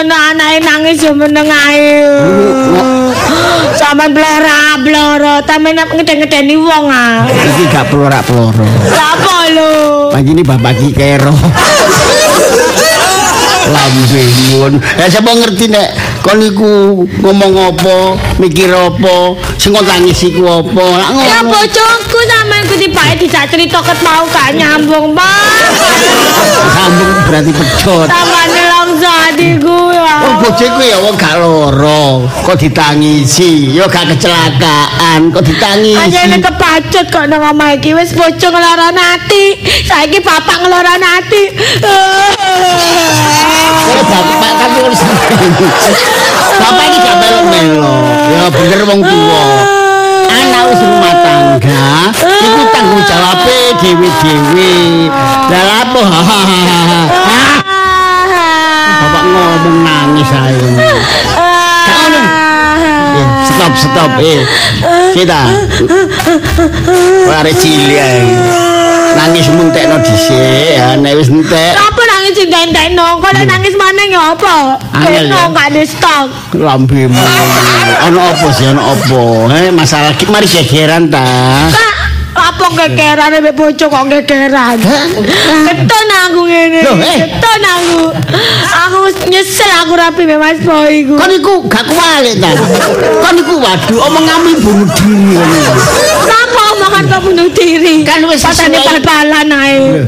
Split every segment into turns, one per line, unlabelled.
apa sih anak-anake nangis yo meneng ae. Sampeyan blora-blora, sampeyan ngeden-ngedeni wong ah.
Iki gak pelora-peloro.
Apa lho?
Pagi ini bapak ki kero. Lambingun. Ya siapa ngerti nek kon iku ngomong apa, mikir apa, sing kon tangis iku apa. Lah
Ya
ngomong.
bojoku sampeyan ku tibake dijak cerita ket mau gak nyambung, Pak.
Sambung berarti pecot.
Sampeyan langsa hatiku ya.
Oh bojoku ya wong gak loro, kok ditangisi, ya gak kecelakaan, kok ditangisi.
Anjene kepacut kok nang omah iki wis bojo ngeloran ati. Saiki bapak ngeloran ati.
Kalau bapak kan wis Bapak iki gak melo-melo. Ya bener wong tuwa. Anak wis rumah tangga, iku tanggung jawabe dhewe-dhewe. Lah apa? Ngomong nangis ae. Kamu. Eh, stop, stop. Eh, kita. Ware cilik ae. Nangis muntekno dhisik, ya nek wis entek
Apa nangis cinta-cinta Kok nek nangis maneh ya apa?
Angel,
Kena gak ada stok.
lambemu. Ono apa sih, ono apa? Eh, masalah ki mari gegeran ta.
Apa gegeran mbek bojo kok gegeran? Keton aku ngene.
Eh.
Keton aku. Aku nyesel aku rapi mbek Mas Boy iku.
Kon iku gak kuwalik ta. Kon iku waduh omonganmu bunuh diri ngono.
Kenapa omongan kau bunuh diri?
Kan wis sesuai.
bal-balan ae.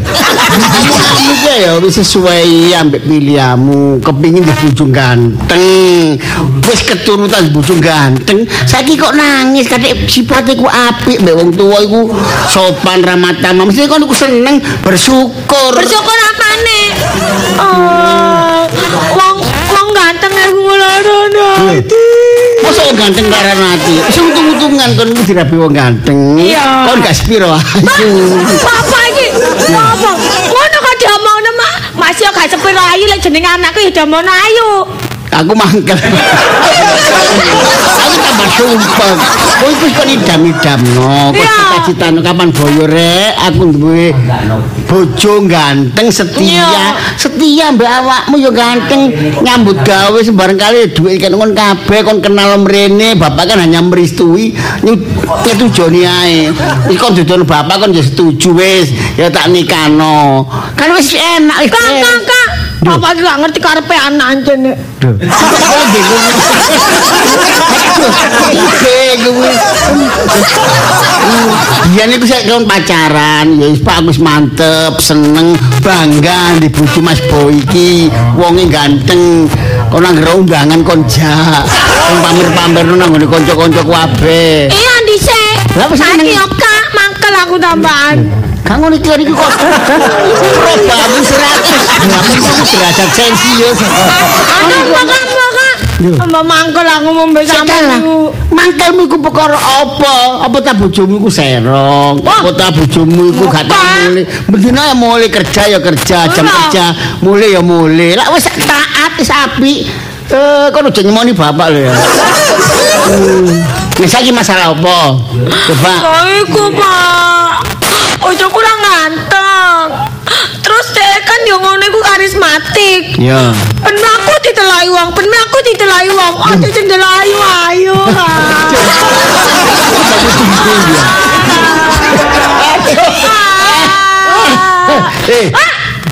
Ki ya wis sesuai ambek pilihanmu, kepingin dibujuk ganteng. Wis keturutan dibujuk ganteng. Saiki kok nangis kadek sifate ku apik mbek wong tuwa iku sopan ramah tamah. Mesti kon iku seneng bersyukur.
Bersyukur apane? Oh, wong wong ganteng aku ngelorono ati.
Masa wong ganteng karo ati. Wis untung-untungan kon iku dirabi wong ganteng. Kon gak spiro ayu.
Bapak iki ngomong, ngono kok diomongno mak. Mas yo gak sepiro ayu lek jenenge anakku ya diomongno ayu.
Aku mangkel. Aku tambah sumpah. Kowe iku kok idam-idamno. Kok
Iya.
cita-citane kapan boyo rek aku duwe bojo ganteng setia. Setia mbak awakmu yo ganteng nyambut gawe sembarang kali duit kan kon kabeh kon kenal mrene bapak kan hanya meristui nyetujoni ae. Iki kon dudono bapak kon ya setuju wis ya tak nikahno. Kan wis enak wis
Kak, Bapak iki gak ngerti karepe anak anjene.
Biyen iku saya kon pacaran, ya wis Pak wis mantep, seneng, bangga di bojo Mas Boy iki. Wonge ganteng. Kon nang undangan kon jak. Kon pamer-pamer nang ngene kanca-kanca kabeh.
Iya dhisik.
Lah, apa?
Saiki yo kak mangkel aku tambahan.
Kang ngono iki iki kok. Probamu 100. derajat Celcius.
Aduh, kak, kak. Mbak mangkel aku mau mbek
Salah.
iku.
Mangkelmu iku perkara apa? Apa ta bojomu iku serong? Apa ta bojomu iku gak? Bendina ya mulih kerja ya kerja, jam kerja, mulih ya mulih. Lah wis taat wis apik. Eh, kon aja nyemoni bapak lho ya. Hmm. Wis masalah apa? Coba.
Iku, Pak. Ojo kurang ganteng. Terus dia kan yo ngono iku karismatik.
Ya.
Ben aku ditelai wong, ben aku ditelai wong. Aja sing delai ayo.
Eh,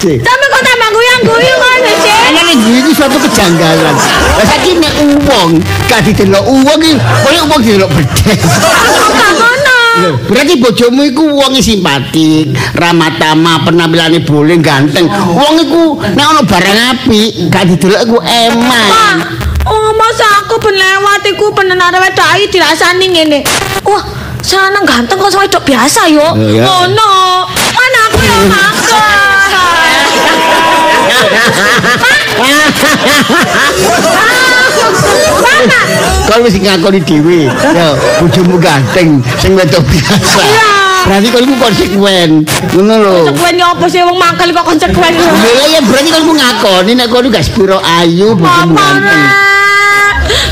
Cik.
Sampe kok tambah guyang-guyu ngono sih.
Ana nek iki suatu kejanggalan. Lah saiki nek uwong gak didelok uwong iki, koyo uwong didelok bedes.
Kok ngono?
Loh, berarti bojomu iku wong simpatik, ramah tamah, penampilannya boleh ganteng. Wong iku nek ana barang apik, gak didelok iku eman.
oh masa aku ben lewat iku ben arep wedok dirasani ngene. Wah, sana ganteng kok wedok biasa yo. Ngono. Kan aku yo mangkel. Mana?
kau mesti ngakoni dhewe. Yo bojomu ganteng sing wedok biasa. Berarti kau iku konsekuen. Ngono lho.
Konsekuen nyopo sih? Wong mangkel kok konsekuen lho.
Lha ya berarti kau ngakoni nek kau gak sepiro ayu bojomu ganteng.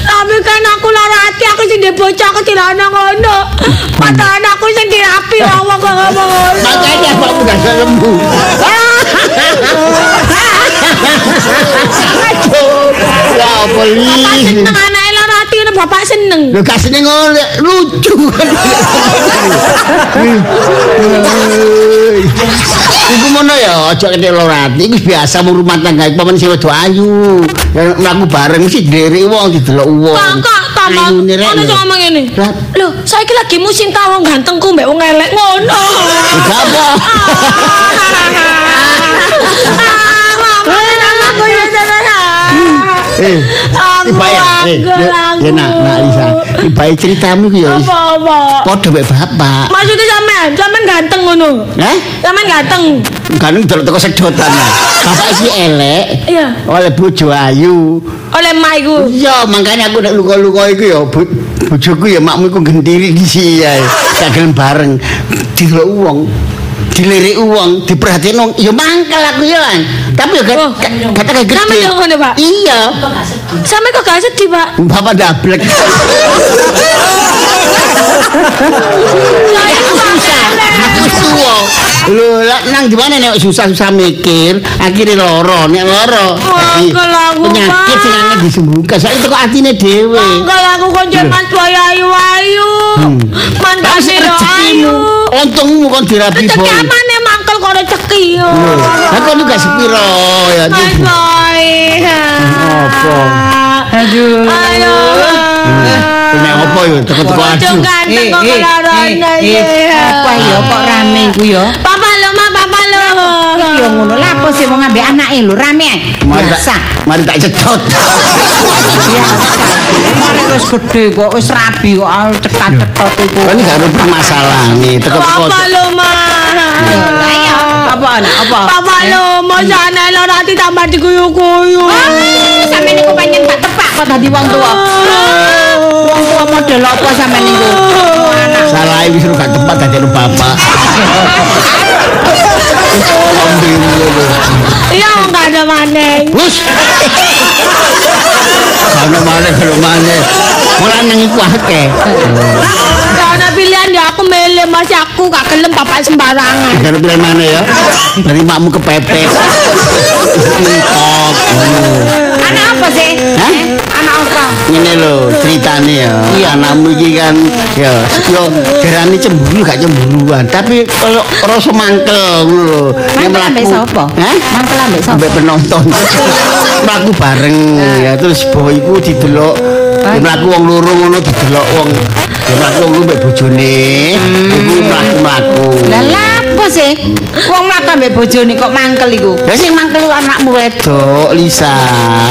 Tapi kan aku lara hati aku sing dia bocah aku tidak ngono. Mata anakku sih tidak api ngomong gak ngomong ngono.
Makanya aku gak selembu
ya
apa
Bapak seneng lara ati.
Lho gak seneng oleh lucu. Iku mono ya, aja kene lorati. Iku biasa mu rumah tangga iku paman sing wedok ayu. Ya mlaku bareng mesti dherik wong didelok wong.
Kakak tambah
Ayune rek
ngono sing ngomong ngene. Lho, saiki lagi musim tawong gantengku mbek wong elek ngono.
Gak apa. Eh, ya. Eh, ya nak, nak Lisa. Tiba ceritamu ku ya.
Apa-apa?
Padha mek bapak.
Maksudnya sampean, sampean ganteng ngono.
Eh?
Sampean ganteng.
Kan delok teko sedotan. Bapak si elek.
Iya.
Oleh bojo ayu.
Oleh mak iku.
Iya, makanya aku nek luka-luka iku ya bo- bojoku ya makmu iku gendiri di sini ya. Gak gelem bareng. Dilok wong. Dilirik wong, diperhatiin ya mangkel aku ya kan. Tapi ya
Oh.
gak gak gede.
Sampe yo ngono, Pak.
Iya.
Sampe kok gak sedih, Pak?
Bapak dablek.
Saya
Aku susah. Aku suwo. Lho, lah nang di mana nek susah-susah mikir, akhirnya loro, nek loro.
Aku,
penyakit sing angel disembuhkan. Itu kok atine dhewe.
Mangkel aku konco Boy ayu-ayu. Mantan
Tapi
ayu.
untungmu kon dirabi
Rezeki
boy.
amane mangkel kok rezeki yo.
Lah kok lu gak sepiro ya.
Mas Boy.
Apa?
Aduh.
Ayo.
Nek apa yo teko-teko
Konco
aju.
ganteng
Eh,
kok
eh, eh, eh, apa ya kok rame ku ya?
Papa lo, Ma, papa lo.
Ya ngono lah apa sih mau ngambil anake lho rame. Biasa.
mari tak cedot.
Mari wis gede kok wis rabi kok ah, cetat-cetot iku.
Kan gak ada permasalahan nih, teko-teko.
Papa lo, Ma.
Lah ya, apa anak apa?
Papa lo, mau sana lo nanti tambah diguyu-guyu.
Ah, sampe niku pengen tak kok dadi wong tua. Wong tua model apa sampe niku?
Salah wis lu gak tepat dadi bapak. Ambil dulu.
Iya, nggak ada maneng.
Wus. Kalau mana kalau mana. Mulai nang iku akeh.
Karena pilihan ya aku milih masih aku gak gelem papa sembarangan.
Kalau pilih mana ya? Dari makmu kepepet.
Anak apa sih?
Ini lo ceritanya ya.
Iya.
Anakmu ini kan ya yo gerani cemburu gak cemburuan, tapi kalau rasa mangkel ngono lho. Nek
Mangkel ambek
mlaku-
sapa? Mangkel ambek sapa?
Ambek penonton. Mlaku bareng ya terus boy iku didelok mlaku wong loro ngono didelok wong mlaku wong mbek bojone. Iku mlaku-mlaku.
Lah lapo sih? Wong mlaku ambek bojone kok mangkel iku.
Ya sing mangkel anakmu wedok, Lisa.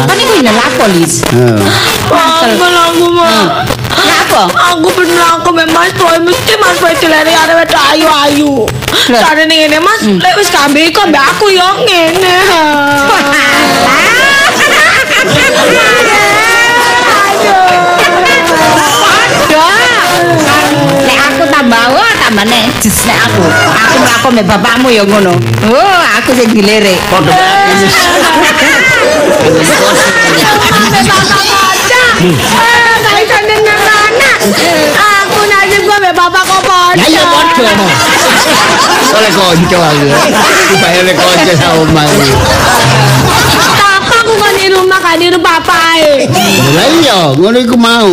Kan iku lha lapo, Lis?
Heeh.
Mangkel.
Mangkel aku mah.
Lapo?
Aku bener aku memang Mas Boy mesti Mas Boy dileri arep wedok ayu-ayu.
Lah.
Ning ngene Mas, lek wis kambe kok mbak aku yo ngene.
Nek wah tambah nek jes nek aku. Aku mlaku mbek bapakmu ya ngono. Oh, aku sing dilirik.
Padha.
Eh, anak. Aku nasib gue mbak bapak kok
Ya iya
podo.
padha. Oleh konco aku. Tiba oleh konco sama omah.
Aku kan kan rumah papae.
Lah iya, ngono iku mau.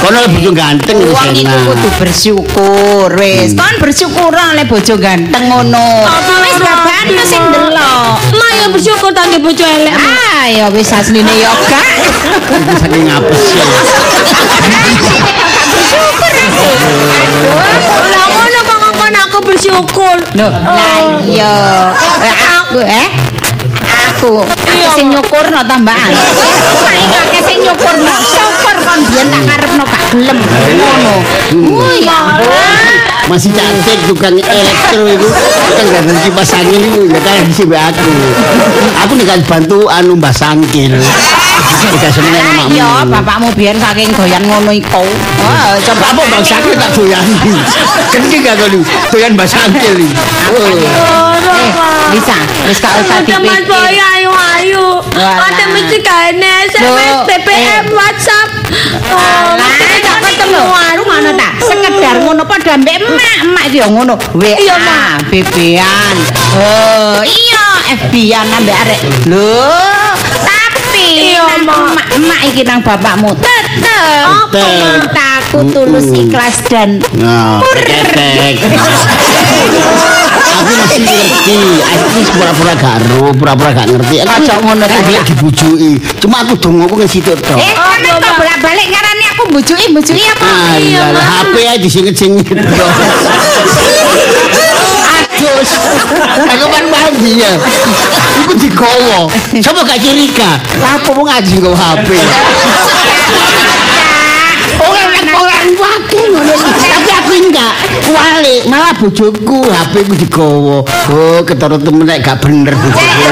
Kono bojo ganteng wis
Wong iku bersyukur wis. Kon bersyukur oleh bojo ganteng ngono.
Apa
Wis babakan
adil?
sing delok.
Ma ya bersyukur tadi bojo elek.
Ah, ya wis asline ya gak.
Saking ngapes ya.
Lah ngono kok aku bersyukur.
Iya. Eh, aku eh aku
Iya,
sing nyukurno tambahan. Akeh sing nyukurno. Syukur kon biyen tak karepno gak gelem. Ngono. Oh ya.
Masih cantik tukang elektro itu. Kan gak ngerti kipas angin itu ya kan sini aku. Aku nih kan bantu anu mbak sangkil.
Iya, bapakmu biyen saking doyan ngono iku. Wah, coba.
Apa mbak sangkil tak doyan? Kencing gak kali doyan mbak sangkil ini
Eh, bisa, wis gak usah
Ada Mas Boy
dipikir.
ayu-ayu.
Walah.
Ada mesti kene SMS, BBM. WhatsApp. Oh,
Lah,
mesti
gak
ketemu.
ketemuan ngono ta. Sekedar ngono padha mbek emak, emak yo ngono. WA,
Iya, Mak.
BB-an. Oh, iya, FB-an ambek arek. Lho, tapi.
Iya, Mak.
Mak, mak iki nang bapakmu. Tetep. Cintaku tulus ikhlas dan
Nah, ketek. Aku masih ngerti. Aku pura-pura gak ro, pura-pura gak ngerti. Aku
Kocok ngono ta,
aku
Dik?
dibujuki. Cuma aku dongo ku ngesituk tok.
Eh, kan kok bolak-balik ngarani aku bujuki, bujuki apa?
Ah, iya, lah, HP aja disingit-singit. Adus. Aku kan mandi ya. Iku digowo. Coba gak curiga. Apa mau ngaji nggo HP? Orang orang wakil ngono. Tapi enggak. Kuali malah bojoku HP ku digowo. Oh, ketara temen nek gak bener bojoku.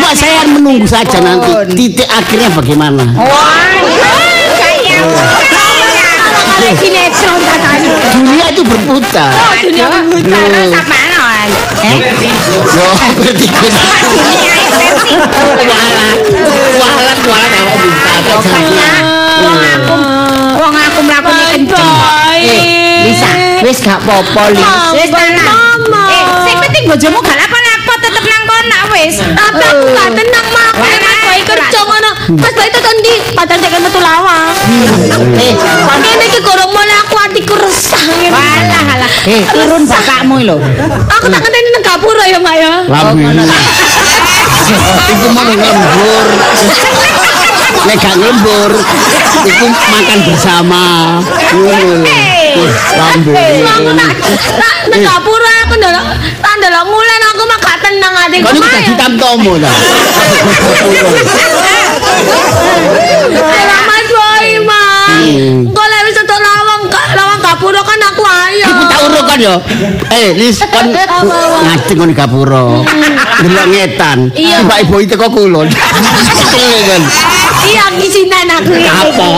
Cuma saya menunggu saja nanti titik akhirnya bagaimana.
Wah,
sinetron katanya.
Dunia itu berputar.
dunia berputar sama. Eh, dunia
bisa
wong aku mlakune kenceng. Eh, Lisa, wis gak apa-apa, Lis. Wis tenang.
Mama.
Eh, sing penting bojomu gak apa-apa tetep nang kono wis.
Tapi aku gak tenang mak. Aku
Walah,
mas bayi kerja ngono. Mas bayi itu tadi padahal saya metu lawang.
Eh,
Kene iki gorong mulai aku atiku resah ngene.
walah alah. Eh, turun bapakmu lho.
Aku tak ngenteni nang gapura ya, Mak ya.
Lambi. Iku mau lembur. Nek gak lembur, iku makan bersama. Ngono. lho.
Aku nang ndelok tak ndelok mulai aku mak gak tenang atiku.
Kau ini
Mak,
dadi tamtomo ta.
Alah Mas Boy, Mak.
Hmm.
Engko lek wis entuk lawang, lawang gapura kan ayo.
Iku tak urut kan yo. Eh, Lis kan ngajeng kon gapura. Delok ngetan.
Iya.
Ibu itu kok kulon. Kesel kan.
Iya, isinan aku iki.
Apa?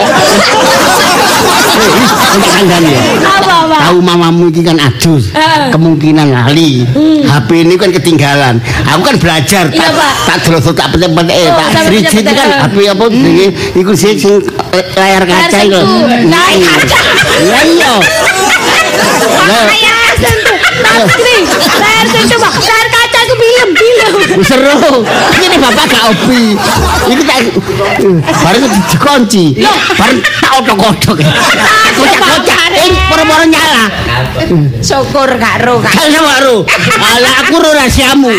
Eh, Lis, untuk kandani ya.
Apa, Pak?
Tahu mamamu ini kan ajus,
Eh.
kemungkinan lali. HP ini kan ketinggalan. Aku kan belajar,
Iya,
tak
Pak.
tak terus tak petek-petek, eh,
Oh,
tak seriji itu
petek-petek.
kan HP apa ini? Iku sih sing eh, layar kaca
sentuh. Layar kaca.
Iya. Seru. Ini bapak gak hobi. Ini tak bareng dikunci. Bareng tak otok-otok. Kocak-kocak. Eh, poro-poro nyala.
Syukur gak ro gak.
Sama ro. Alah aku ro rahasiamu.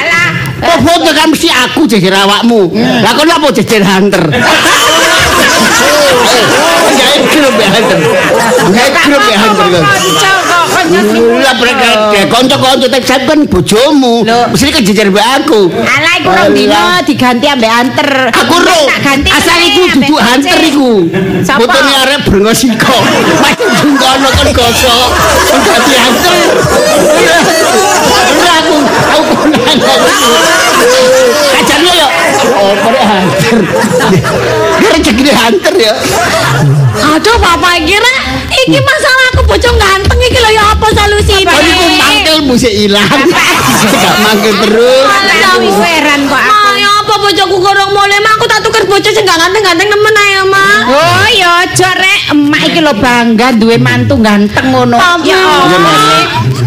Kok foto kan mesti aku jejer awakmu. Lah kok apa jejer hunter?
Kanca
Lah mereka kanca-kanca tek kan bojomu.
Loh.
Mesti kan jejer mbek aku.
Alah iku rong dino diganti ambek anter.
Aku ro. Asal iku
kunci.
hunter iku. Fotone arek brengos siko. Masih jungkono kan gosok. Kan ganti hunter. Ora aku aku konangan. Kacane yo. Oh, hunter. Dia rezeki hunter ya.
Aduh, Bapak kira iki masalah aku bocong ganteng iki lho ya apa solusine?
Oh, iku mangkelmu sik ilang. Gak mangkel terus.
Alah iku heran kok aku.
Ma, ya apa bojoku gorong mulai, Ma aku tak tuker bojo sing gak ganteng-ganteng nemen ae, Ma.
Oh ya aja rek, emak iki lho bangga duwe mantu ganteng ngono. Ya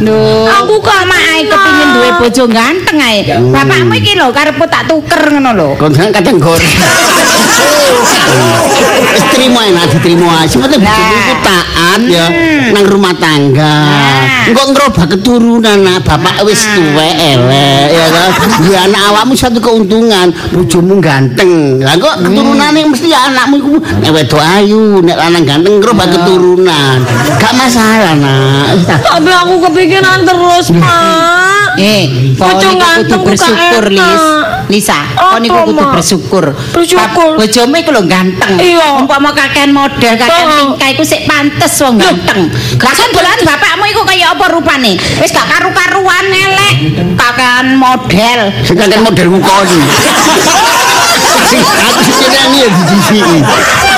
Lho,
Aku
ae
mau.
kepengin duwe bojo ganteng ae. Bapakmu iki lho karepku tak tuker ngono lho.
Kon kan kadang goreng. Wis trimo enak diterimo ae. Bojoku iku taat ya nang rumah tangga.
Nah.
Engko ngerubah keturunan nah bapak wis tuwek elek ya kan. Duwe anak awakmu satu keuntungan, bojomu ganteng. Lah kok keturunane mesti ya anakmu iku nek wedok ayu, nek lanang ganteng ngerubah keturunan. Gak masalah nak. Wis tak
Tapi kepikiran terus, Ma.
Eh,
Bojo
niku kudu bersyukur. Lis. Lisa, kau niku kudu bersyukur.
Bersyukur.
Bojomu iku lho ganteng.
Iya.
Umpama kakean model, kakean tingkah iku sik pantes wong ganteng. Lah kan dolan bapakmu iku kaya apa rupane? Wis gak karu-karuan elek. Kakean model.
sing kan model ngukoni. Sing aku sing nyeneni ya dijisiki.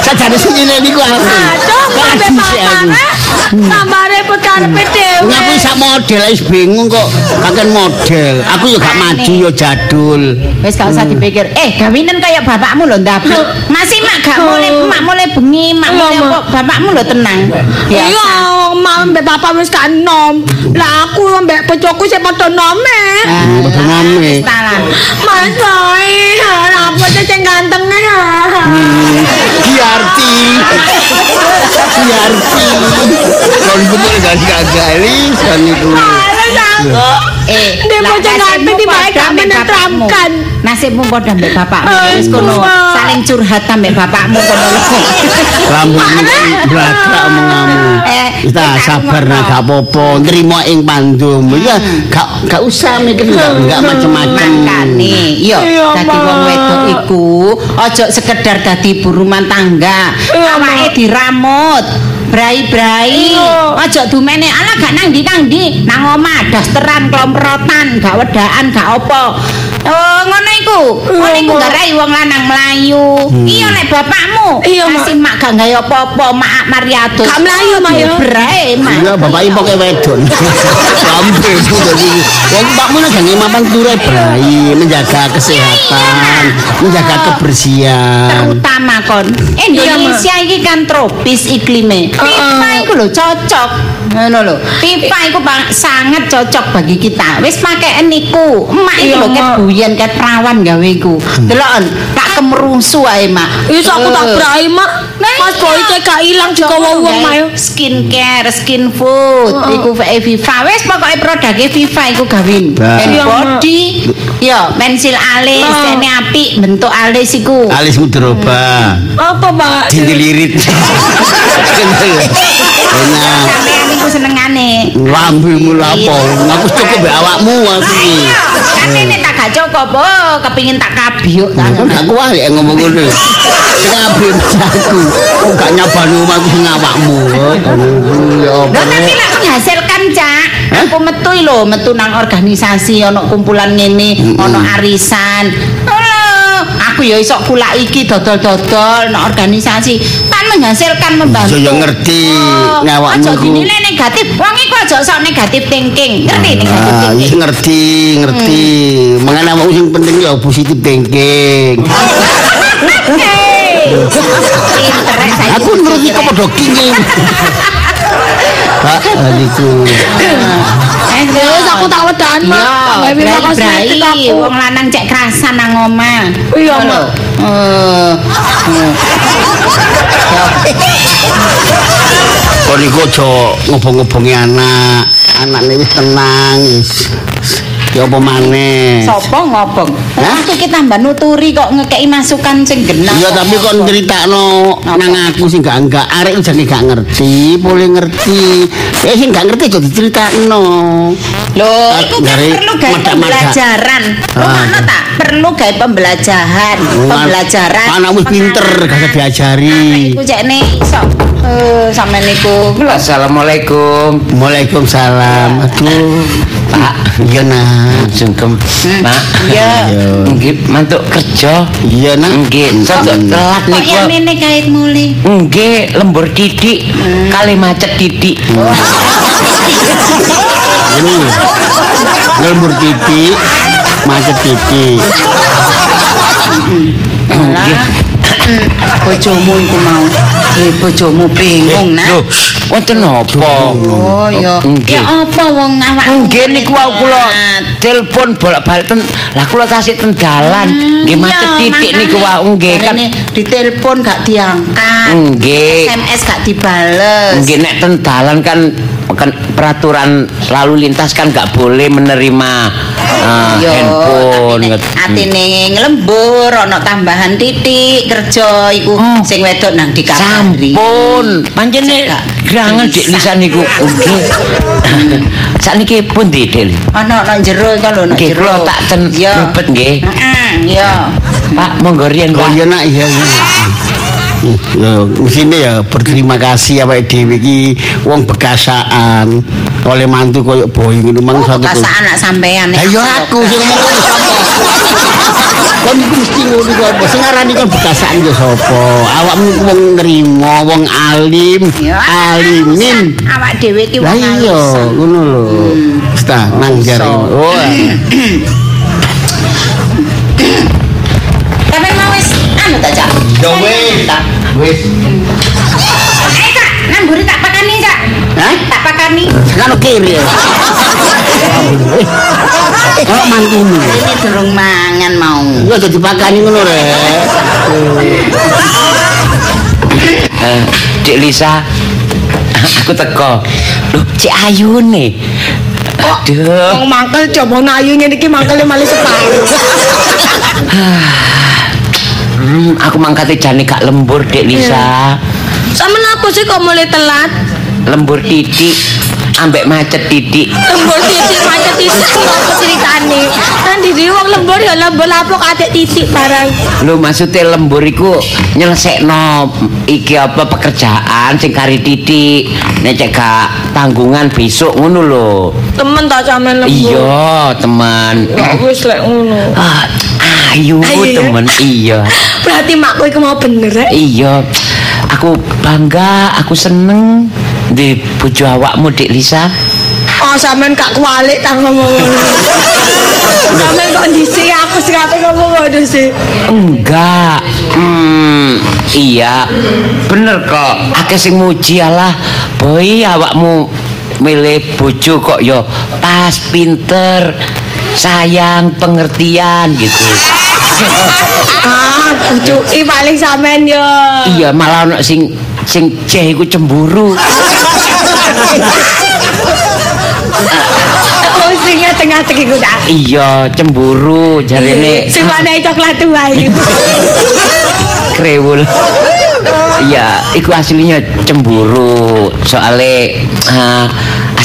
Sajane sing nyeneni ku aku.
Aduh,
Kok
sampe
dijisiki aku.
bapak tambah repot karepe dhewe.
Ngaku sak model wis bingung kok kakek model. Aku yo gak maju yo jadul.
Wis gak usah dipikir. Eh, gawinen kaya bapakmu lho ndabel. Masih mak gak mulai mak mulai bengi, mak mulai
Mak.
apa, bapakmu lho tenang.
Iya, mau mbek bapak wis gak nom. Lah aku mbek bojoku sing padha nome.
Hmm, padha nome.
Mas Boy, apa sih sing ganteng ya?
Giarti. Giarti. Kon bener gak san iku.
Males aku.
Eh,
Dia
nasibmu
nganten di baik menenteramkan.
bapakmu. Nasibmu padha mbek bapakmu. Wis kono saling curhat ambek bapakmu kono lho.
Rambutmu blagrak omonganmu.
Eh,
Kita sabar nah gak apa-apa, nrimo ing pandum. Ya gak gak usah mikir gak gak macem-macem.
Makane, yo dadi wong wedok iku aja sekedar dadi ibu rumah tangga. Awake diramut. Brai-brai. Aja dumene ala gak nang ndi nang ndi, nang omah dasteran klomprotan, gak wedaan, gak apa. Oh, ngono iku. Ngono
Iya,
iku
Mak.
garai wong lanang melayu. Iya nek bapakmu.
Iya, Mak.
Masih mak gak gawe apa-apa, mak Mariatus.
Gak melayu, Mak, ya.
Brai, mak.
Iya, bapak ibu kayak wedon. Sampai itu jadi. Wong mbakmu nek gak mapan turai brai, menjaga kesehatan, menjaga kebersihan.
terutama kon Indonesia iki kan tropis iklime pipa iku lho cocok ngono lho pipa iku sangat cocok bagi kita wis pakai niku emak iku
Iya,
lho ket
Mak.
buyen ket perawan gawe iku delokon tak kemerusu ae mak
Wis aku tak
Eh.
berai mak. Mas
iya.
boy cek gak ilang di wong mayo.
skincare, skin food, iku VE Viva. Wis pokoke produknya Viva iku gawin.
Mak.
body, yo pensil alis, kene apik bentuk alis iku.
Alismu diroba.
Apa mbak?
Dilirit. Enak.
Iku senengane.
Lambimu lapo? Aku cukup be awakmu aku iki.
Kan ini tak gak cukup, kepingin tak kabiuk. tak
Kan gak kuat ya ngomong ngono. Sing abri aku. Kok gak nyabani omahku sing awakmu. Ya apa?
tapi lek menghasilkan, Cak. Aku metu lho, metu nang organisasi ono kumpulan ngene, ono arisan. Aku ya iso kula iki dodol-dodol nang organisasi. Kan menghasilkan membantu.
Ya ngerti
Oh,
ngawakmu
Aja dinilai negatif. Wong iku aja sok negatif thinking. Ngerti negatif thinking?
ngerti, ngerti. Mengana awakmu sing penting ya positif thinking. Aku
pinter.
kok padha kingin. Pak, niku.
Eh,
Wis aku tak wedan mak.
Iya,
Gawe kosmetik aku.
wong lanang cek kerasan nang omah.
Iya,
Ngono.
Mak.
Eh, eh.
Kok niku aja ngobong-ngobongi anak. Anakne wis tenang. Ya apa maneh?
Sopo ngobong?
Hah?
Aku ki tambah nuturi kok ngekeki masukan sing genah.
Iya tapi kon critakno nang aku sing gak enggak arek jane gak ngerti, boleh ngerti. Eh sing gak ngerti aja diceritakno.
Loh,
Ah,
iku kan
dari
perlu gawe pembelajaran.
Ah.
Rumahno tak perlu gawe pembelajaran, pembelajaran.
Anakmu pinter gak usah diajari.
Iku cek nih iso. Eh, sampe niku. Lho,
Assalamualaikum
Waalaikumsalam. Aduh, Pak, iya nak.
Sungkem Pak
Iya.
Nggih mantuk kerja
Iya nak.
Nggih Cocok telat
Kok
niku
yang ini kait muli?
Nggih lembur titik Kali macet titik
Ini ngelbur titik, macet titik.
Lah. Bojomu iku mau. Eh, bojomu bingung, Nak.
Loh Wonten napa
Oh, ya. Ya apa wong awak?
Nggih niku wau kula telepon bolak-balik ten lah kula tasih ten dalan nggih macet titik niku wau nggih kan
ditelepon gak diangkat.
Nggih.
SMS gak dibales.
Nggih nek ten dalan kan peraturan lalu lintas kan gak boleh menerima ah,
Yo,
handphone
nek
nget-
atine nglembur ana tambahan titik kerja iku
Oh.
sing wedok nang dikabari.
Sampun, pancene
Cek,
grangan dik
bisa.
lisan niku. Nggih. Sakniki pun Dik Dil.
Ana nang jero iku lho nang jero.
kula tak ten nggih.
Heeh, iya.
Pak, monggo riyen,
Oh
Pak.
iya nak, iya. Iya. Ya, mestine ya berterima kasih awake dhewe iki wong bekasaan oleh mantu koyo boy ngono mang
Oh,
satu.
Kasaan anak sampean.
Ha yo aku sing ngomong sapa? Kon iku mesti ngono kok? Sing ngarani kon bekasaan yo sapa? Awakmu wong nrimo, wong alim,
Ya,
alimin.
Awak dhewe ki
Lah
wong
iya,
alusan.
ngono lho. Wis ta, nang jare.
Iso.
Oh.
Tapi mau wis anu ta, Cak?
Yo wis. Wis.
Eh, Cak, namburi tak pakani, Cak.
Hah?
Tak pakani.
Kan kiri. Kok mantumu.
Ini durung mangan mau.
Enggak jadi pakani ngono rek.
Eh, Dik Lisa. Aku teko. Loh, Cik Ayu nih. Aduh.
Wong mangkel coba nayu ngene iki mangkele malih separuh.
Hmm, aku mangkate jane gak lembur, Dik Lisa.
Sama apa sih kok mulai telat?
Lembur titik ambek macet titik.
Lembur titik macet titik apa ceritane? Kan di wong lembur ya lembur lapok atik titik barang.
Lho maksudnya lembur iku nyelesekno iki apa pekerjaan sing kari titik. Nek cek gak tanggungan besok ngono lho.
Temen tak sampean lembur.
Iya, teman.
Ya wis lek ngono.
Ah, ayu
Ayu,
temen iya.
Berarti makku iku mau bener rek.
Iya. Aku bangga, aku seneng di bojo awakmu Dik Lisa.
Oh sampean gak kualik tak ngomong. Sampean kok dhisik aku sing ate ngomong ngono sih.
Enggak. Hmm, iya. Bener kok. Akeh sing muji alah, boy awakmu milih bojo kok yo pas pinter sayang pengertian gitu
Ah, paling sampean yo.
iya malah ono sing sing ceh iku cemburu
Oh sing tengah-tengah iku dah.
iya cemburu jarene
Sing mana coklat wae.
krewul iya iku aslinya cemburu soale ah,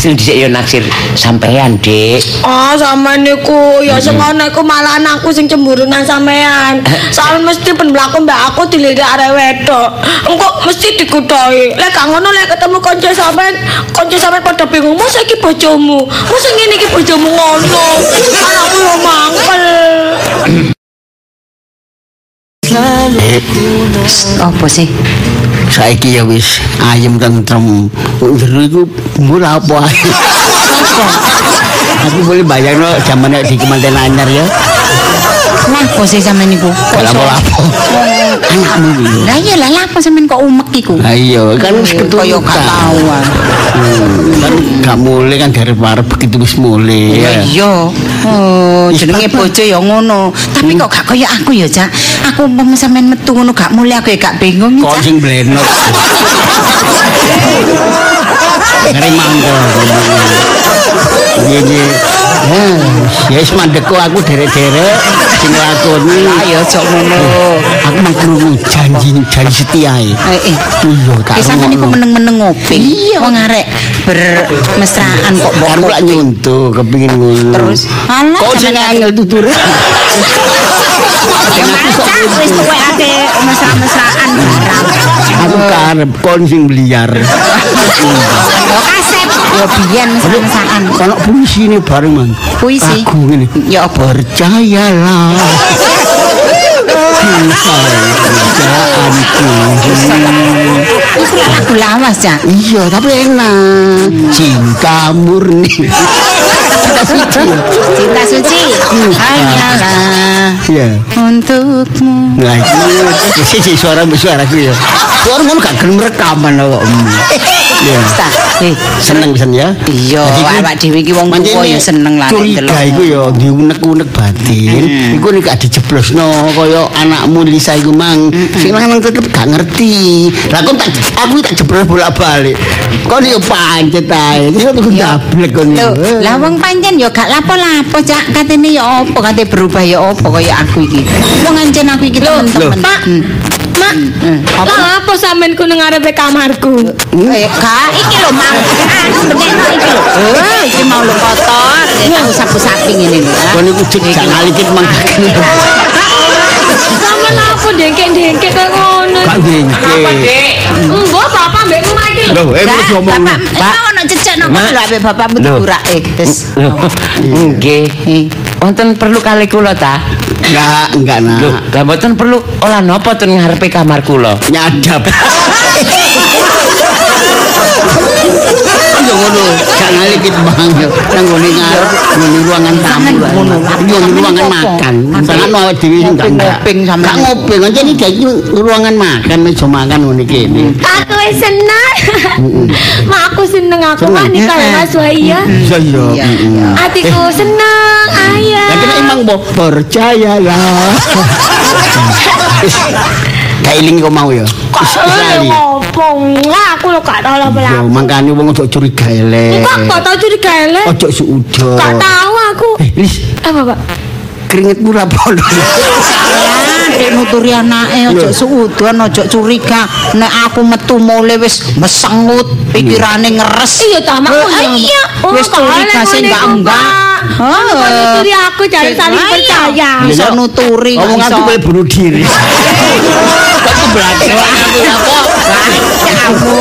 asli dhisik yo naksir sampean dik
Oh, sampean niku ya sing ngono iku malah aku sing cemburu nang sampean. Soal mesti ben mlaku mbak aku dilirik arek wedok. Engko mesti dikutohi. Lek gak ngono lek ketemu kanca sampean, kanca sampean padha bingung, "Masa iki bojomu? Masa ngene iki bojomu ngono?" Anakku yo mangkel.
Apa sih?
Saiki ya wis ayem tentrem. Jero iku murah apa. Aku boleh bayangno zaman nek di Kemanten Anyar ya.
Sih sampean niku? Kok iso-
Lapo-lapo.
Lah iya lah lapo sampean kok umek iku?
Lah iya kan wis
Kaya gak tau. ah.
Hmm, kan gak mulai kan dari parep begitu wis mulai.
Ya
ya.
iya. Oh, jenenge bojo ya ngono. Tapi kok gak kaya aku ya, Cak. Aku umpama sampean metu ngono gak mulai aku ya gak bingung,
Kok
Cak.
sing blenok. Ngeri mangkel. Iya, Ya wis mandeko aku derek-derek sing lakoni.
Ayo cok ngono.
Aku mang krungu janji janji setiae.
Eh, eh.
Iya, tak
Ki sampean niku
rungokno.
meneng-meneng ngoping. Wong arek bermesraan kok mbok
Aku lak nyuntuh kepengin ngono.
Terus alah
kok sing angel tuture.
Ya maca wis kowe ate mesra-mesraan.
Aku karep kon sing bliar.
Yo biyen mesra-mesraan.
Kalau puisi ini bareng man.
Puisi?
Lagu ini.
Ya?
Percayalah. Kerjaanku.
Lagu lawas, Cak.
Iya, tapi enak. Cinta murni. Cinta suci.
Cinta suci. Hanyalah
Iya.
untukmu.
Nah, itu sih suara suaraku ya. Suara ngono gak gelem rekaman kok. Iya.
Eh,
Seneng pisan ya.
Iya, awak dhewe iki wong tuwa ya seneng lah nek
Curiga iku ya diunek-unek batin. Iku nek gak dijeblosno kaya anakmu Lisa iku mang. Sing lanang tetep gak ngerti. Lah kok tak aku tak jeblos bolak-balik. Kon yo pancet ae. Iki kok ndablek kon.
Lah wong pancen ya gak lapo-lapo, Cak. Katene ya apa, kate berubah ya apa kaya aku iki. Wong ancen aku iki temen-temen.
Pak. Mak, lah apa sampean ku nang arepe kamarku?
Eh, gak iki lho, Mang. Anu benekno iki lho. Eh, iki mau lho kotor. Ya aku sapu-sapi ngene lho.
Kon iku cek gak ngalikit mang.
Sampean apa dengkek-dengkek kaya ngono?
Gak dengke.
Enggak, bapak mbekmu mati.
Loh, eh
Lah,
kok ngomong.
Bapak, eh, ono cecek nang
Mak.
lho bapakmu
Loh, nggih.
Eh.
Wonten perlu kali kula ta?
Enggak, enggak nah.
Loh, lah mboten perlu olah napa ten ngarepe kamar kula.
Nyadap. yo ngono. Gak ngali ki bang yo. Nang ngene ngarep ngene ruangan tamu.
ngono.
Yo ruangan
Apa?
makan. Tangan awake dhewe sing gak enggak.
Ngoping sampean.
Gak ngoping. Aja iki dadi ruangan makan meja makan ngene kene.
Aku wis seneng. Mak aku seneng aku
Seneng.
mah nikah karo Mas Wahya.
Iya iya.
Iya, iya.
Hatiku seneng, ayah.
Lah kena emang mbok percayalah. Wis, Gak iling kok mau ya. Wis
ngomong aku lo gak tau lah
Yo mangkane wong ojo curiga elek.
Enggak, gak tau curiga elek.
Ojo suudon.
Gak tau aku.
Eh, Lis,
Apa, Pak?
keringetmu ra podo.
Dek nuturi anake ojo
Lho.
suudon ojo curiga nek aku metu mule wis mesengut pikirane ngeres
Iya, ta, Mak.
Eh,
Oh,
iya
Oh,
wis curiga sing enggak enggak
nuturi aku jangan saling percaya.
bisa nuturi
Omongan tuh kayak bunuh diri. Aku belakang aku apa?
Kamu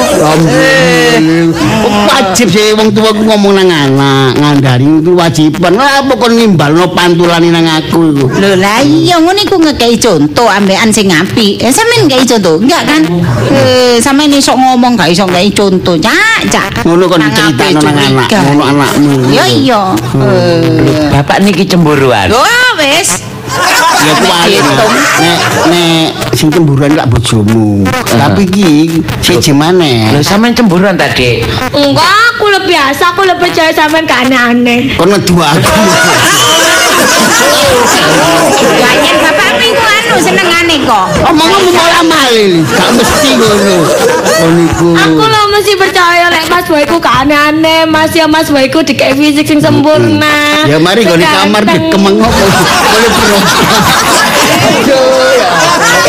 Wajib sih wong tua aku ngomong nang anak, ngandani itu wajiban. Lah apa kon nimbalno pantulane nang aku iku.
Lho lah iya ngono iku ngekei contoh ambekan sing apik. Eh sampean ngekei contoh, enggak kan? Eh sampean iso ngomong gak iso ngekei contoh. Cak, cak.
Ngono kon
apik
nang anak, ngono anakmu.
Ya iya. Eh
Bapak niki cemburuan.
Wah wis.
Ya kuwi nek nek sing cemburuan gak bojomu. Tapi iki siji maneh.
Lho sampean cemburuan tadi.
Enggak, aku lebih biasa, aku lebih percaya sampean gak aneh-aneh.
Kon ngedu aku.
Banyak bapakmu iku anu senengane kok.
Omongmu malah malih, gak mesti ngono. Ngono.
Aku lo mesti percaya lek Mas Boyku gak aneh-aneh, Mas ya Mas Boyku dikei fisik sing sempurna.
Ya mari gone kamar dikemengok. Boleh bro. Ya.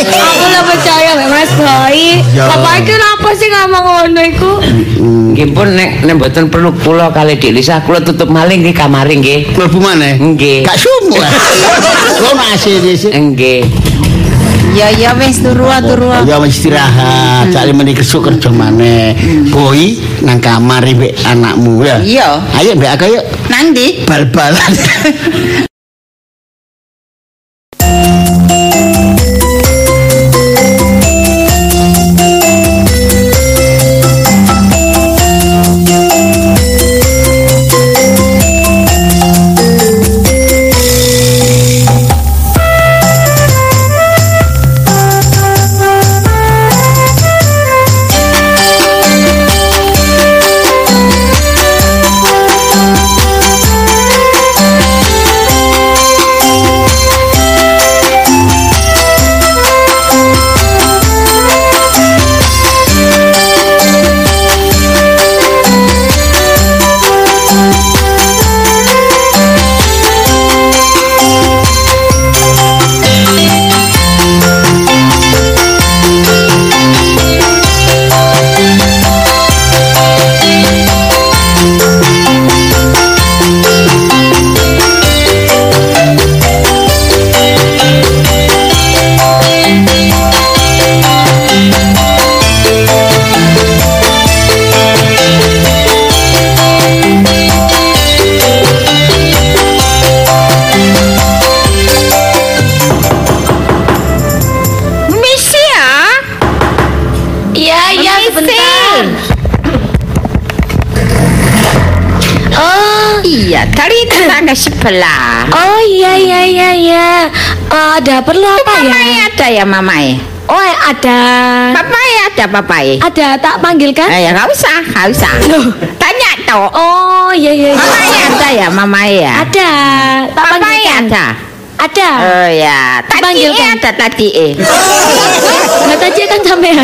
Aku lo percaya lek Mas Boy.
Ya.
Bapak iki apa sih ngomong ngono iku?
Nggih pun nek nek mboten perlu kula kali Dik Lisa kula tutup malih nggih kamare nggih.
Mlebu maneh?
Nggih.
Gak sumu. Lo nasi di sini.
Nggih.
Ya ya wis turu turu.
Ya wis istirahat, cak meni kesuk kerja maneh. Boy nang kamar mbek anakmu ya.
Iya.
Ayo mbek aku yuk
Nang ndi?
bal-balan.
sebelah.
oh iya iya iya iya. Eh, ada perlu apa ya?
Mamai ada ya mamai.
Oh, ada.
Papai ada papai.
Ada tak panggilkan?
Eh ya nggak usah, nggak usah.
Loh.
Tanya toh.
Oh, iya iya. iya.
Mamai ada ya mamai ya.
Ada. Tak
Papai
panggilkan.
ada.
Ada.
Oh ya, tadi
Dipanggilkan.
ada tadi eh.
Nggak tadi kan sampean.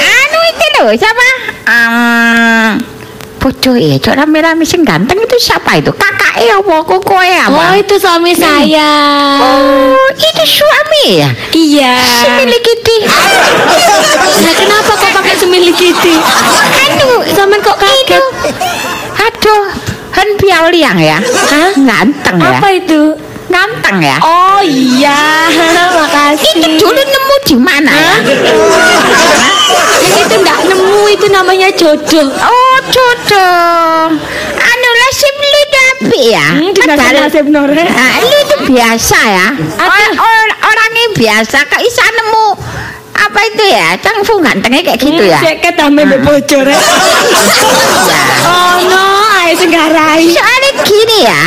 Anu itu loh siapa? Um, Bojo ya, cok rame-rame sing ganteng itu siapa itu? Kakak ya apa? Koko ya
Oh,
apa?
itu suami saya.
Oh, itu suami ya?
Iya.
Si milik itu.
Nah, kenapa kok pakai semilik itu?
Anu,
Sampean kok kaget?
aduh, Hen Piao Liang ya? Hah? Ganteng ya?
Apa itu?
Ganteng ya?
Oh iya, makasih.
Itu dulu nemu di mana ya?
Itu enggak nemu itu namanya jodoh.
Oh, jodoh. Anu lah sim lu tapi ya.
Hmm, nasib nasib Nore.
Nah, lu itu biasa ya. Or- or- orangnya biasa kok bisa nemu
apa itu ya? Cang Fu gantengnya kayak gitu ya?
Cek ketame mbek bojone. Oh no, ae sing garai.
Soalnya gini ya,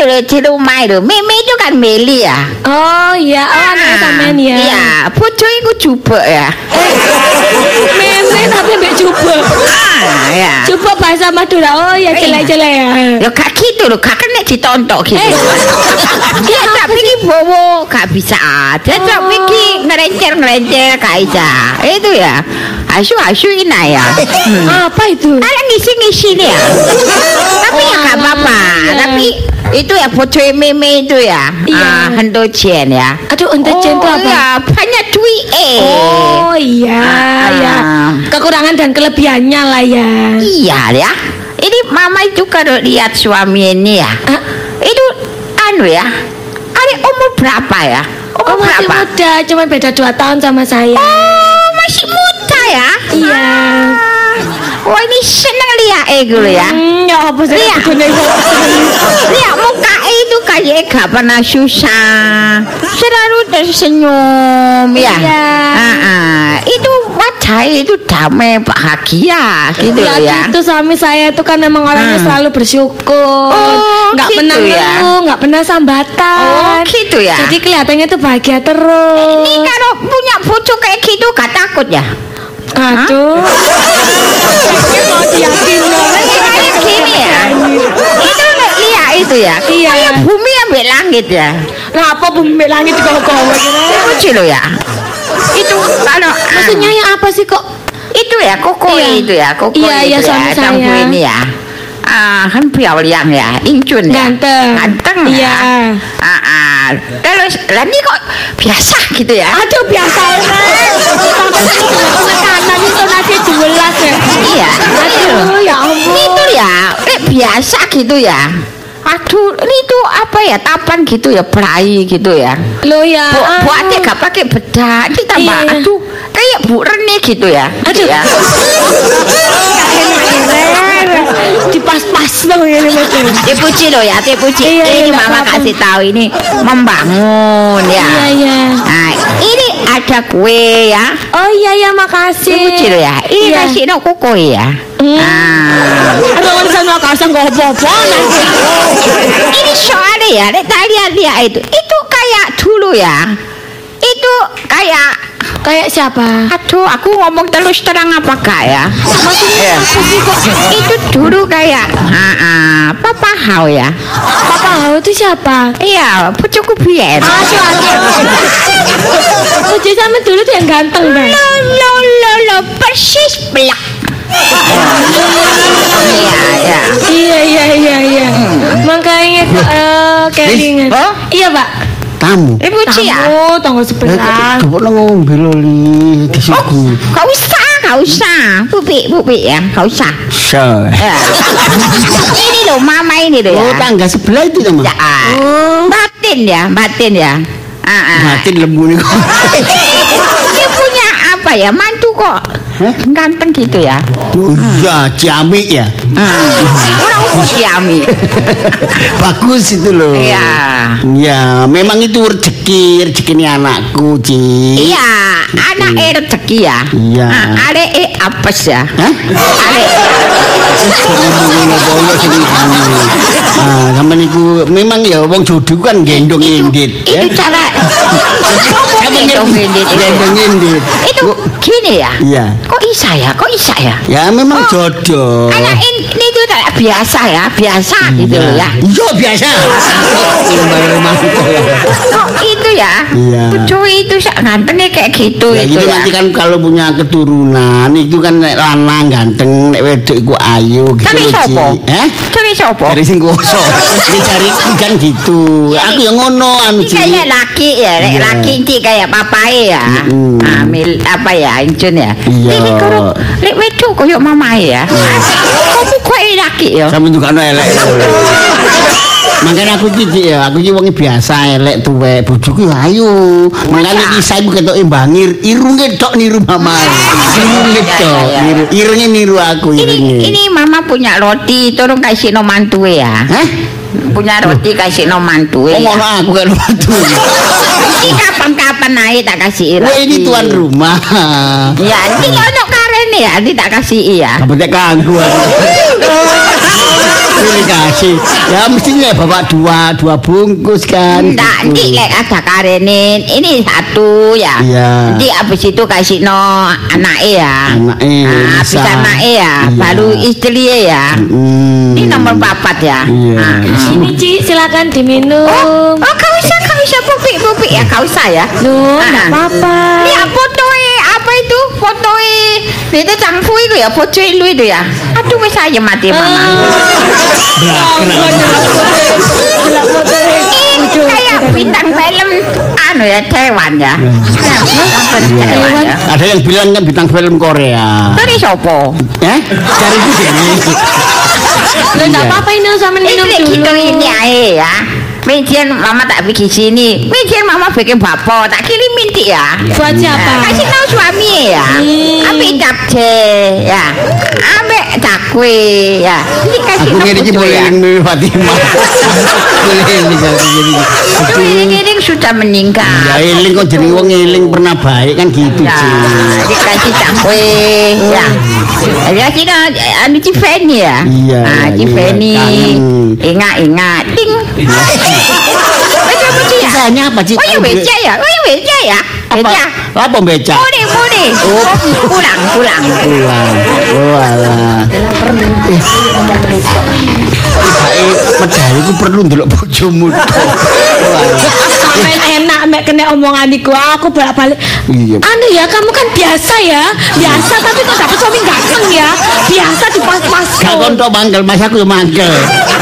itu loh di rumah itu, Mimi itu kan Meli ya.
Oh iya, oh anak sampean ya.
Iya, bojo iku jubek ya.
Meme tapi mbek coba.
Ah, ya.
Coba bahasa Madura. Oh ya jelek-jelek ya.
Ya gak gitu loh, gak kena ditontok gitu. Dia tapi ki bowo gak bisa. Dia tapi ki ngerencer-ngerencer gak bisa. Itu ya. Asu-asu ina ya.
Apa itu?
Ada ngisi-ngisi nih ya. Tapi ya gak apa-apa.
iya.
Tapi itu ya bojo meme itu ya.
Iya.
Ah, hendo Jen ya.
Aduh, untuk Jen itu
Oh,
apa?
iya, banyak duit eh.
Oh iya,
Ah.
ya. Kekurangan dan kelebihannya lah ya.
Iya ya. Ini mama itu kalau lihat suami ini ya.
Ah.
Itu anu ya. Ada umur berapa ya?
Oh
Umur
masih
berapa?
muda, cuma beda 2 tahun sama saya.
Oh, masih muda ya?
Iya.
Wah, ini seneng lihat eh dulu ya.
Hmm, ya apa sih? Kok.
Lihat muka itu kayak gak pernah susah. Selalu tersenyum ya.
Iya.
Ah, ah. Itu wajah itu damai bahagia gitu
Ya,
ya.
gitu suami saya itu kan memang orangnya
Hmm.
selalu bersyukur,
Oh,
nggak
gitu
pernah
ya.
nggak pernah sambatan.
Oh, gitu ya.
Jadi kelihatannya tuh bahagia terus.
Ini kalau punya bojo kayak gitu gak takut ya?
Aduh. Mau
gini ya. Itu lihat itu ya.
Iya.
Kayak bumi ambil langit ya.
Nah, apa bumi langit di bawah
Lucu loh ya. Itu kalau
Maksudnya yang apa sih kok?
itu ya koko
Iya.
itu ya koko
Iya, iya,
itu
suami
ya
saya.
ini ya. Ah, kan Liang ya, Injun ya.
Ganteng.
Ganteng
Iya.
ya. Ah, ah. Terus lah ini kok biasa gitu ya.
Aduh biasa enak. Sampai tadi kena kanan itu nasi jelas ya.
Iya.
Aduh ya ampun.
itu ya eh, biasa gitu ya aduh ini tuh apa ya tapan gitu ya berai gitu ya
Lo ya.
bu,
ah.
buatnya gak pakai bedak ini tambah
Iya.
aduh kayak bu Rene gitu ya
Aduh.
ya
Dipas-pas dong ini betul.
dipuji loh ya dipuji
Iya, iya,
ini
nggak
mama kasih tahu ini membangun ya
Iya iya.
nah ini ada kue ya
Oh iya ya makasih.
dipuji loh ya ini
Iya.
kasih no kue ya
Hmm.
nah
Aduh kan sana kasang apa-apa nanti.
ini soalnya ya nek tak lihat-lihat itu itu kayak dulu ya kayak
Kayak siapa?
aduh aku ngomong terus terang apa ya maksudnya apa sih kok itu dulu kayak ah, ah, papa hau ya
Papa Hao itu siapa?
iya pucuku
aduh. Oh jadi sama dulu tuh yang ganteng bang.
lo lo lo lo persis belak iya iya
Iya iya iya iya. Makanya kok eh kelingan.
Oh?
Iya pak.
Tamu.
ibu Ci ya
Tamu tanggal
Eh,
sebelah.
coba lo ngombe lo li di situ.
gak usah gak usah bubi bubi ya gak usah
So.
Ya. ini loh mama ini loh
Oh,
ya
tangga sebelah itu teman.
Ya, ah. batin ya, batin ya. Ah, ah.
Batin lembu nih kok.
Dia punya apa ya, mantu kok
Hah?
ganteng gitu ya.
Oh iya, ciamik ya.
Orang umur Yami.
Bagus itu loh.
Iya.
Ya, memang itu rezeki, rezeki anakku, Ci.
Iya, anak e rezeki ya.
Iya.
Ah, Are e apes ya.
Hah? Apa sing anu. Ah, sampean niku memang ya wong jodoh kan gendong indit.
itu cara ngomongin dong ini.
Gendong indit.
Itu gini ya.
Iya.
Kok isa ya? Kok isa ya?
Ya memang
Oh.
jodoh.
Anak ini itu biasa ya, biasa gitu loh ya.
Iya biasa. Rumah-rumah itu ya.
Oh, itu ya.
Iya.
Cuy itu sak gantengnya kayak gitu
Ya
itu
gitu
ya.
nanti kan kalau punya keturunan itu kan nek lanang ganteng nek wedok iku ayu gitu
Tapi sopo?
Eh?
Cuy sopo?
Dari sing kuoso. Dicari kan gitu. Aku yang ngono anu
kayak laki ya,
Iya.
laki ini kayak papai ya. Ambil apa ya, incun ya.
Iya.
Ini kalau lek wedok koyo mamae ya. Kamu kok laki ya?
Sampe ono elek. Makanya aku iki ya, aku iki wong biasa elek tuwek, bojoku ya ayu. Makanya iki saya ketok imbangir, irunge tok niru mama. Irunge
Iya,
tok,
iya, iya.
niru irunge niru aku
Ini
irunge.
ini mama punya roti, tolong kasih no mantue ya.
Hah?
Punya roti kasih no mantue.
Oh,
ya.
ngono aku kan batu.
Ini kapan-kapan anake tak kasih
Wah ini tuan rumah.
Ya, iki ono karene ya, nanti tak kasih ya.
Kamu tak ganggu aku. Terima kasih. Ya mestinya bawa dua dua bungkus kan. Gitu.
nanti lek ada karene, ini satu ya.
Iya.
Nanti habis itu kasih no anake ya.
Anake,
Ah, habis
bisa.
anake ya,
Iya.
baru istri ya.
Hmm.
Ini nomor papat ya.
Iya.
Ah.
Sini Ci, silakan diminum.
Oh, oh kau usah, kau usah pupik pupik ya, kau usah ya. Ah.
enggak apa-apa.
Ini ya fotoe apa itu? Fotoe itu cangfu itu ya, foto itu ya. Aduh saya mati mama. Kayak bintang film anu ya Taiwan ya.
Ada yang bilang kan bintang film Korea.
Tadi sopo?
Eh? Cari itu deh.
Loh, enggak apa-apa ini sama minum dulu.
gitu ini ya. Mijian mama tak bikin sini. Mijian mama bikin bapo tak kirimin ti ya.
Buat siapa?
Kasih tahu suami ya.
Hmm.
Ambil capce ya. Ambil cakwe ya. Ini kasih
Aku
tahu
ngene iki
bojo
boleh
ya.
Fatimah.
Ini ini sudah meninggal.
Ya eling kok jeneng wong eling pernah baik kan gitu,
Ya, dikasih cakwe ya. Kasih no, anu Cifeni ya.
Iya,
Ah,
iya,
Cifeni.
kangen.
Ingat ingat. Ding. Baca baca ya.
Kisahnya apa, Ci?
Oh ya beca ya. Oh ya beca ya. Beca.
Apa? Apa beca?
Mudi mudi.
Oh.
Pulang pulang.
Pulang. Oh alah. Eh. Baik, medal iku perlu ndelok bojomu.
Sampai enak mek kena omongan iku aku bolak-balik.
Iya.
Anu ya, kamu kan biasa ya. Biasa tapi kok dapet suami ganteng ya. Biasa dipas-pas.
Gak kontok mangkel, Mas aku mangkel.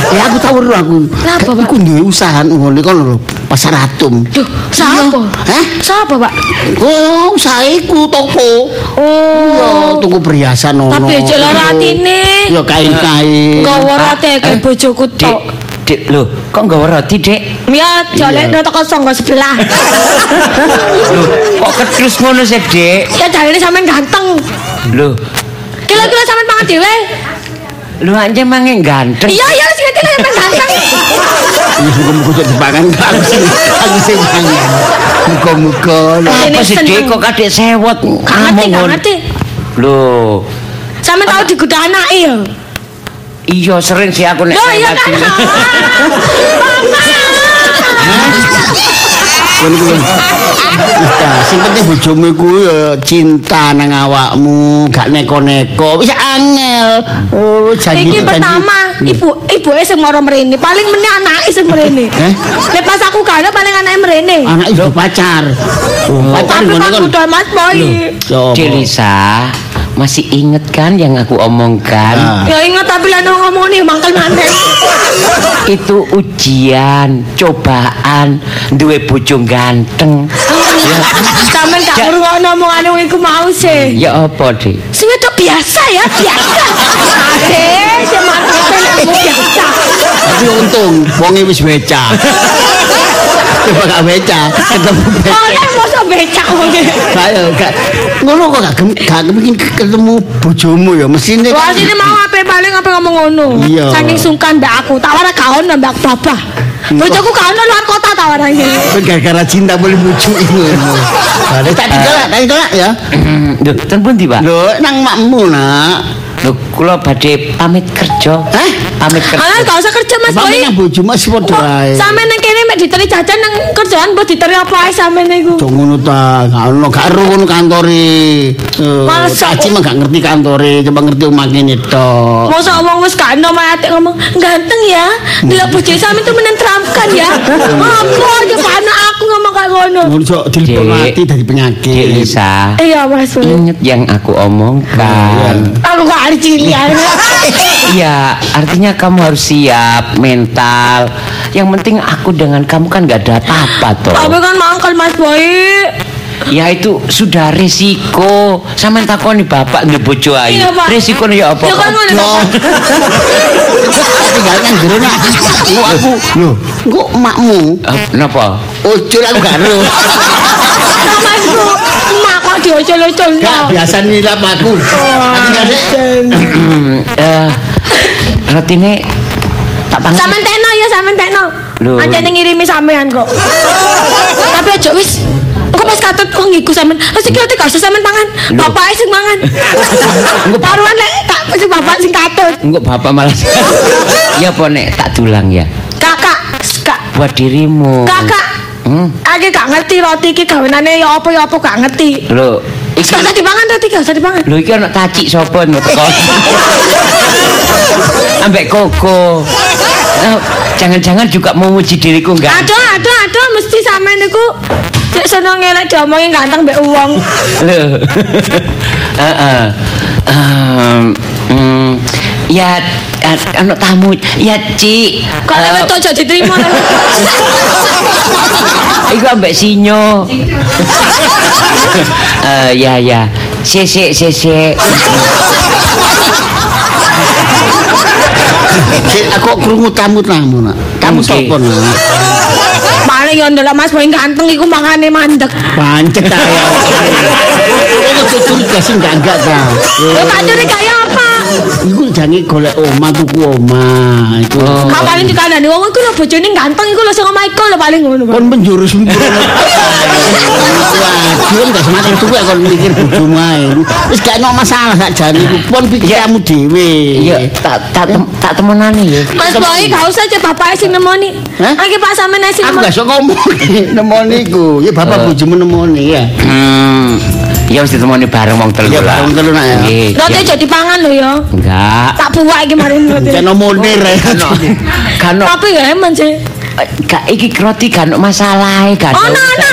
Ya aku tahu lho aku.
Kenapa, Pak?
Aku duwe usaha ngene kono lho, pasar atum.
Duh, siapa?
Hah?
Siapa, Pak?
Oh, usahaku toko.
Oh.
Yo tuku perhiasan ono.
Tapi aja lara atine.
Yo kain-kain.
Rate kayak bojoku tok.
Dek lho, kok nggawa roti, Dek?
Ya, jolek
Iya.
toko songgo sebelah.
Lho, kok kedus ngono sih, Dek?
ya jarine sampean ganteng.
Lho,
Kira-kira sampean mangan dhewe?
lho anjing mangen ganteng.
Iya, iya, sing kira sampean ganteng.
Iya, muga-muga jadi dipangan aku sing aku sing mangan. Muga-muga.
Apa sih. Dek? Kok kadek sewot?
Gak ngerti,
ngomong
gak
ngono?
ngerti.
Lho,
Sampean tau digoda anake ya?
Iya sering sih aku nek
Loh, iya kan?
Nah, sing penting bojomu iku ya cinta nang awakmu, gak neko-neko. Wis angel. Oh, janji
Iki pertama, ibu ibu sing moro mrene, paling meneh anake sing mrene.
Eh?
Nek pas aku ada paling anake mrene.
Anak ibu pacar. Pacar
Tapi
ngono kan.
udah Mas Boy.
Coba.
Masih inget kan yang aku omongkan?
Ya ingat tapi lan ngomong nih mangkel manten.
Itu ujian, cobaan, duwe bojo ganteng.
Sampeyan gak ngrungokno omongane wong iku mau sih.
Ya apa, Dek?
Sing itu biasa ya, biasa. Ade, semangatnya kamu biasa.
Tapi untung wonge wis beca. Coba gak beca, ketemu beca.
Mosok wong iki.
Ayo, gak ngono kok gak gak mungkin ketemu bojomu ya mesine.
Wah, sini mau apa paling apa ngomong ngono.
Iya.
Saking sungkan mbak aku, tak ora gak ono mbak babah. Bojoku gak ono luar kota tak warane.
gara-gara cinta boleh bucu ngono. Ada tak ditolak, tak ditolak ya.
Lho, ten pundi, Pak?
Lho, nang makmu nak.
Lho, kula badhe pamit kerja.
Hah?
Pamit kerja.
Alah gak usah kerja Mas Boy.
nang bojomu wis padha ae.
sampe nang kene mek diteri jajan nang kerjaan mbok diteri apa ae sampe niku.
Cok ngono ta, gak ono gak ero ngono kantore. Eh,
Males,
mah gak ngerti kantore, coba ngerti omah kene tok.
Masa wong wis gak ono mayate ngomong ganteng ya. Delok bojo sampe tuh menenteramkan ya. Apa aja anak aku ngomong kayak ngono.
Ngono cok dilebok
Dek.
mati dari penyakit.
Lisa,
Iya Mas Boy.
inget yang aku omongkan.
Aku gak ada cilian.
Iya, artinya kamu harus siap mental. Yang penting aku dengan kamu kan gak ada apa-apa toh.
Tapi kan mangkel Mas Boy.
Ya itu sudah resiko. Sama takoni bapak nggih bojo ayu.
Iya, Pak.
Resikonya ya apa?
Ya kan ngono
Yo.
Pak.
Tinggal nang jero nak. Aku lho, kok makmu
Eh, Kenapa?
ojol aku gak ero.
Sama itu emak kok diocol-ocol
Gak biasa nilap aku. Dek.
Eh, rotine tak pangan.
Sampeyan tekno ya sampeyan tekno. Ning ngirimi sampean kok. Tapi aja wis. Kok pas katut wong iku sampean. Wis iki ate gak usah sampean mangan.
Lho.
Bapake sing mangan. Taruhan lek tak sing bapak sing katut.
Engko bapak malah. ya apa nek tak dulang ya.
Kakak, kak,
Buat dirimu.
kakak.
Hmm.
Aku gak ngerti roti iki gawenane ya apa ya apa gak ngerti.
Lho, iki
Gak usah dipangan roti, gak usah dipangan.
Lho iki ana kacik sapa ngono teko. Ambek koko. Nah, Jangan-jangan juga mau muji diriku enggak?
Aduh, aduh, aduh, mesti sampean niku cek seneng ngelek diomongin ganteng mbek uang.
Lho. Heeh. Ehm, mm, ya eh, ana tamu. Ya, Cik.
Kok
Eh,
lewat aja diterima.
Iku ambek sinyo. Eh ya ya. Sesek sesek.
Sik, aku krungu tamu-tamu nak. Kamu
Oke.
sapa nak?
Paling yo ndelok Mas Boy ganteng iku mangane mandek.
Pancet ta ya. Aku tuh curiga sih enggak enggak ta.
Lho tak curiga ya apa?
Iku jange golek omah tuku omah iku.
Oh.
Kak paling dikandani wong iku lho bojone ganteng iku lho sing omah iku lho paling ngono. Pak.
Kon penjuru sempurna. Waduh, enggak semakin tuwek kon mikir bojomu ae. Wis gak ono masalah sak jane iku pon pikiranmu dhewe.
Iya, tak tak tak temenane ya.
Mas Boy gak usah cek bapake sing nemoni.
Hah?
Iki Pak sampean sing
Aku
nemoni.
gak sok ngomong nemoni iku. Ya bapak
Oh.
bojomu nemoni ya.
Ya wis ditemoni bareng wong telu.
Ya bareng telu nak ya.
Roti jadi pangan lho ya.
Enggak.
Tak buwak iki mari roti.
Jeno munir ya.
Kan.
Tapi ya emang sih.
Eh, gak iki roti kan masalah e kan.
Oh, ono ono.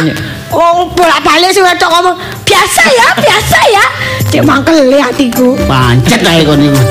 Wong bolak-balik sing wedok ngomong biasa ya, biasa ya. Cek mangkel li.
Pancet ae kon iki.